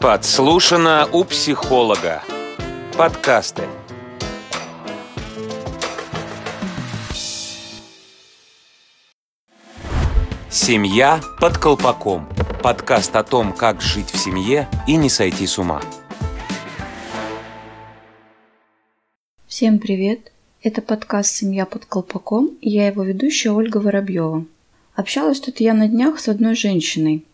Подслушано у психолога. Подкасты. Семья под колпаком. Подкаст о том, как жить в семье и не сойти с ума. Всем привет! Это подкаст «Семья под колпаком» и я его ведущая Ольга Воробьева. Общалась тут я на днях с одной женщиной.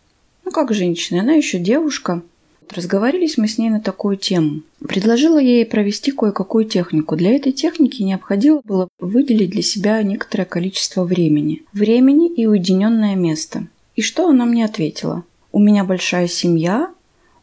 Ну как женщина, она еще девушка – Разговорились мы с ней на такую тему. Предложила я ей провести кое-какую технику. Для этой техники необходимо было выделить для себя некоторое количество времени. Времени и уединенное место. И что она мне ответила? У меня большая семья,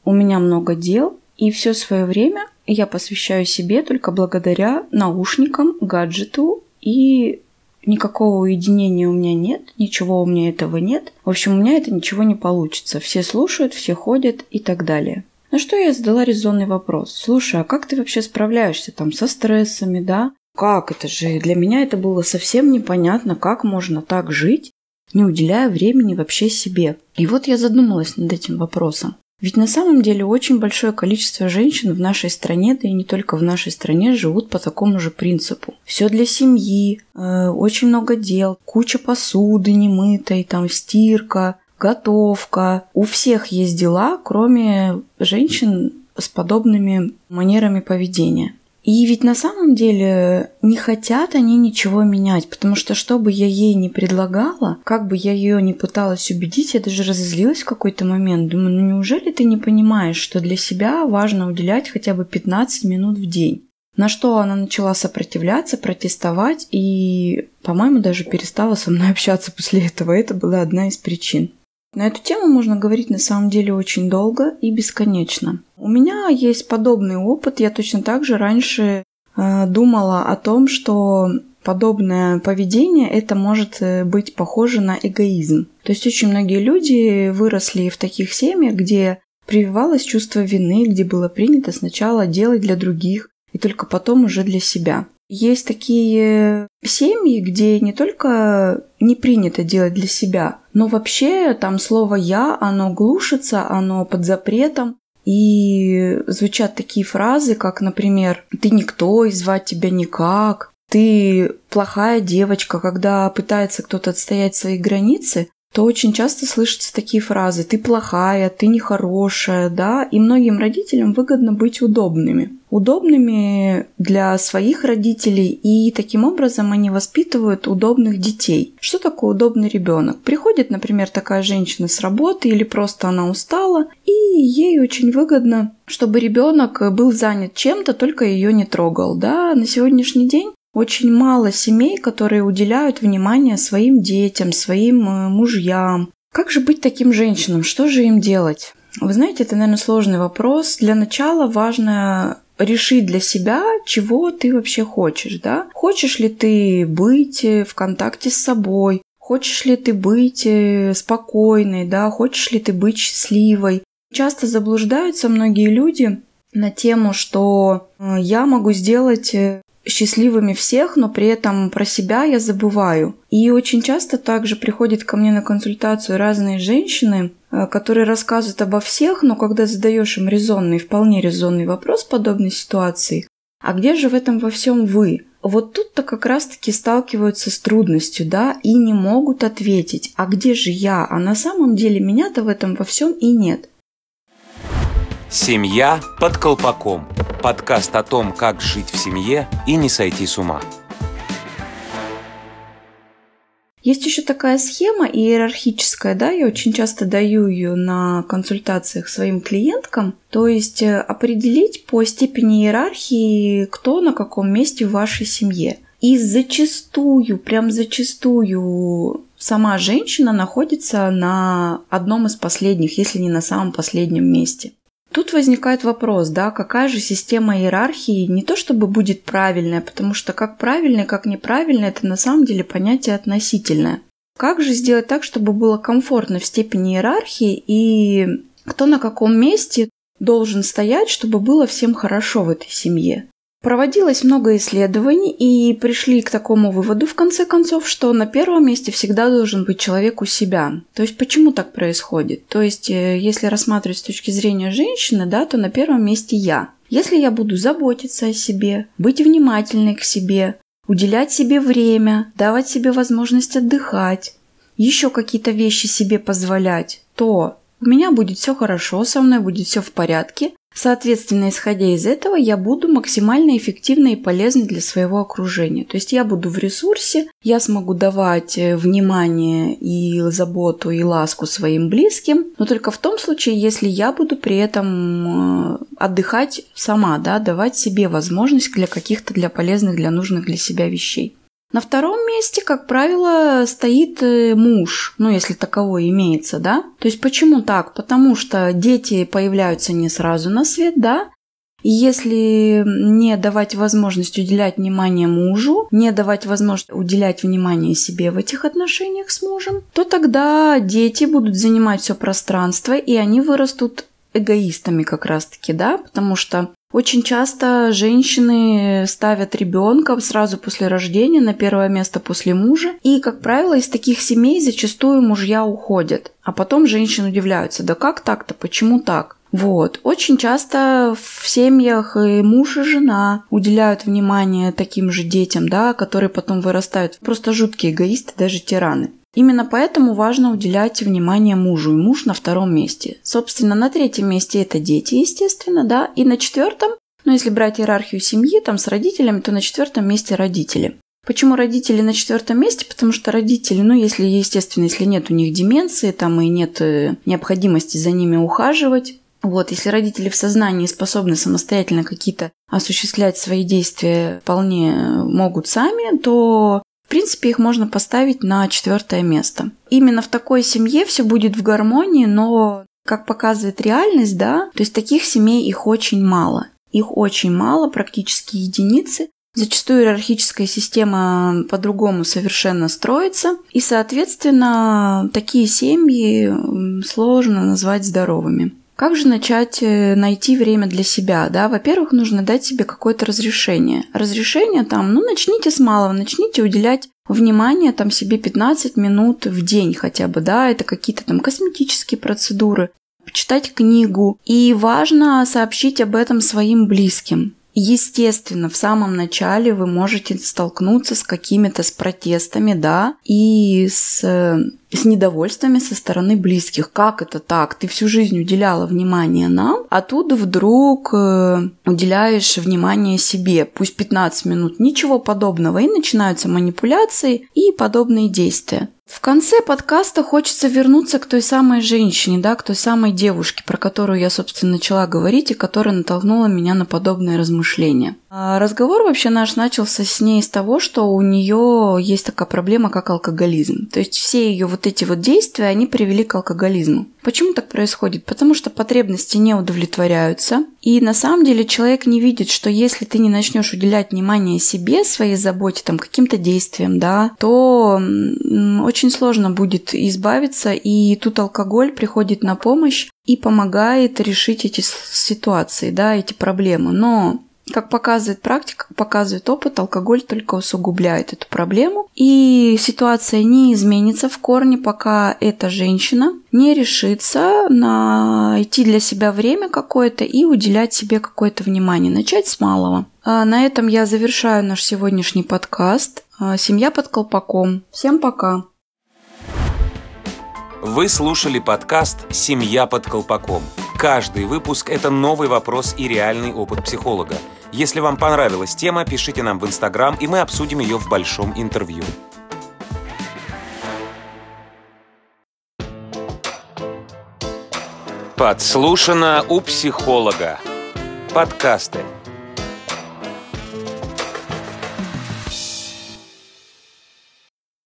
у меня много дел, и все свое время я посвящаю себе только благодаря наушникам, гаджету и никакого уединения у меня нет, ничего у меня этого нет. В общем, у меня это ничего не получится. Все слушают, все ходят и так далее. На что я задала резонный вопрос. Слушай, а как ты вообще справляешься там со стрессами, да? Как это же? Для меня это было совсем непонятно, как можно так жить, не уделяя времени вообще себе. И вот я задумалась над этим вопросом. Ведь на самом деле очень большое количество женщин в нашей стране, да и не только в нашей стране, живут по такому же принципу. Все для семьи, э, очень много дел, куча посуды немытой, там стирка, готовка. У всех есть дела, кроме женщин с подобными манерами поведения. И ведь на самом деле не хотят они ничего менять, потому что что бы я ей не предлагала, как бы я ее не пыталась убедить, я даже разозлилась в какой-то момент. Думаю, ну неужели ты не понимаешь, что для себя важно уделять хотя бы 15 минут в день? На что она начала сопротивляться, протестовать и, по-моему, даже перестала со мной общаться после этого. Это была одна из причин. На эту тему можно говорить на самом деле очень долго и бесконечно. У меня есть подобный опыт. Я точно так же раньше э, думала о том, что подобное поведение это может э, быть похоже на эгоизм. То есть очень многие люди выросли в таких семьях, где прививалось чувство вины, где было принято сначала делать для других и только потом уже для себя. Есть такие семьи, где не только не принято делать для себя, но вообще там слово «я», оно глушится, оно под запретом. И звучат такие фразы, как, например, «ты никто, и звать тебя никак», «ты плохая девочка», когда пытается кто-то отстоять свои границы, то очень часто слышатся такие фразы «ты плохая», «ты нехорошая», да, и многим родителям выгодно быть удобными. Удобными для своих родителей, и таким образом они воспитывают удобных детей. Что такое удобный ребенок? Приходит, например, такая женщина с работы или просто она устала, и ей очень выгодно, чтобы ребенок был занят чем-то, только ее не трогал. Да? На сегодняшний день очень мало семей, которые уделяют внимание своим детям, своим э, мужьям. Как же быть таким женщинам? Что же им делать? Вы знаете, это, наверное, сложный вопрос. Для начала важно решить для себя, чего ты вообще хочешь, да? Хочешь ли ты быть э, в контакте с собой? Хочешь ли ты быть э, спокойной, да? Хочешь ли ты быть счастливой? Часто заблуждаются многие люди на тему, что я могу сделать счастливыми всех, но при этом про себя я забываю. И очень часто также приходят ко мне на консультацию разные женщины, э, которые рассказывают обо всех, но когда задаешь им резонный, вполне резонный вопрос подобной ситуации, а где же в этом во всем вы? Вот тут-то как раз-таки сталкиваются с трудностью, да, и не могут ответить, а где же я? А на самом деле меня-то в этом во всем и нет. Семья под колпаком. Подкаст о том, как жить в семье и не сойти с ума. Есть еще такая схема иерархическая, да, я очень часто даю ее на консультациях своим клиенткам, то есть э, определить по степени иерархии, кто на каком месте в вашей семье. И зачастую, прям зачастую сама женщина находится на одном из последних, если не на самом последнем месте. Тут возникает вопрос, да, какая же система иерархии не то чтобы будет правильная, потому что как правильная, как неправильная, это на самом деле понятие относительное. Как же сделать так, чтобы было комфортно в степени иерархии и кто на каком месте должен стоять, чтобы было всем хорошо в этой семье? Проводилось много исследований и пришли к такому выводу в конце концов, что на первом месте всегда должен быть человек у себя. То есть почему так происходит? То есть э, если рассматривать с точки зрения женщины, да, то на первом месте я. Если я буду заботиться о себе, быть внимательной к себе, уделять себе время, давать себе возможность отдыхать, еще какие-то вещи себе позволять, то у меня будет все хорошо, со мной будет все в порядке, Соответственно, исходя из этого, я буду максимально эффективной и полезной для своего окружения. То есть я буду в ресурсе, я смогу давать э, внимание и заботу и ласку своим близким, но только в том случае, если я буду при этом э, отдыхать сама, да, давать себе возможность для каких-то для полезных, для нужных для себя вещей. На втором месте, как правило, стоит э, муж, ну, если таковой имеется, да. То есть почему так? Потому что дети появляются не сразу на свет, да, и если не давать возможность уделять внимание мужу, не давать возможность уделять внимание себе в этих отношениях с мужем, то тогда дети будут занимать все пространство, и они вырастут эгоистами как раз-таки, да, потому что очень часто женщины ставят ребенка сразу после рождения на первое место после мужа. И, как правило, из таких семей зачастую мужья уходят. А потом женщины удивляются, да как так-то, почему так? Вот. Очень часто в семьях и муж, и жена уделяют внимание таким же детям, да, которые потом вырастают просто жуткие эгоисты, даже тираны. Именно поэтому важно уделять внимание мужу, и муж на втором месте. Собственно, на третьем месте это дети, естественно, да, и на четвертом, ну, если брать иерархию семьи, там, с родителями, то на четвертом месте родители. Почему родители на четвертом месте? Потому что родители, ну, если, естественно, если нет у них деменции, там, и нет э, необходимости за ними ухаживать, вот, если родители в сознании способны самостоятельно какие-то осуществлять свои действия вполне могут сами, то принципе, их можно поставить на четвертое место. Именно в такой семье все будет в гармонии, но, как показывает реальность, да, то есть таких семей их очень мало. Их очень мало, практически единицы. Зачастую иерархическая система по-другому совершенно строится, и, соответственно, такие семьи сложно назвать здоровыми. Как же начать э, найти время для себя? Да? Во-первых, нужно дать себе какое-то разрешение. Разрешение там, ну, начните с малого, начните уделять внимание там себе 15 минут в день хотя бы, да, это какие-то там косметические процедуры, почитать книгу. И важно сообщить об этом своим близким. Естественно, в самом начале вы можете столкнуться с какими-то с протестами, да, и с с недовольствами со стороны близких. Как это так? Ты всю жизнь уделяла внимание нам, а тут вдруг э, уделяешь внимание себе. Пусть 15 минут, ничего подобного. И начинаются манипуляции и подобные действия. В конце подкаста хочется вернуться к той самой женщине, да, к той самой девушке, про которую я, собственно, начала говорить и которая натолкнула меня на подобные размышления. А разговор вообще наш начался с ней с того, что у нее есть такая проблема, как алкоголизм. То есть все ее вот эти вот действия, они привели к алкоголизму. Почему так происходит? Потому что потребности не удовлетворяются. И на самом деле человек не видит, что если ты не начнешь уделять внимание себе, своей заботе, там, каким-то действиям, да, то очень сложно будет избавиться. И тут алкоголь приходит на помощь и помогает решить эти ситуации, да, эти проблемы. Но как показывает практика, как показывает опыт, алкоголь только усугубляет эту проблему. И ситуация не изменится в корне, пока эта женщина не решится найти для себя время какое-то и уделять себе какое-то внимание. Начать с малого. А на этом я завершаю наш сегодняшний подкаст. А, Семья под колпаком. Всем пока. Вы слушали подкаст «Семья под колпаком». Каждый выпуск – это новый вопрос и реальный опыт психолога. Если вам понравилась тема, пишите нам в Инстаграм, и мы обсудим ее в большом интервью. Подслушано у психолога. Подкасты.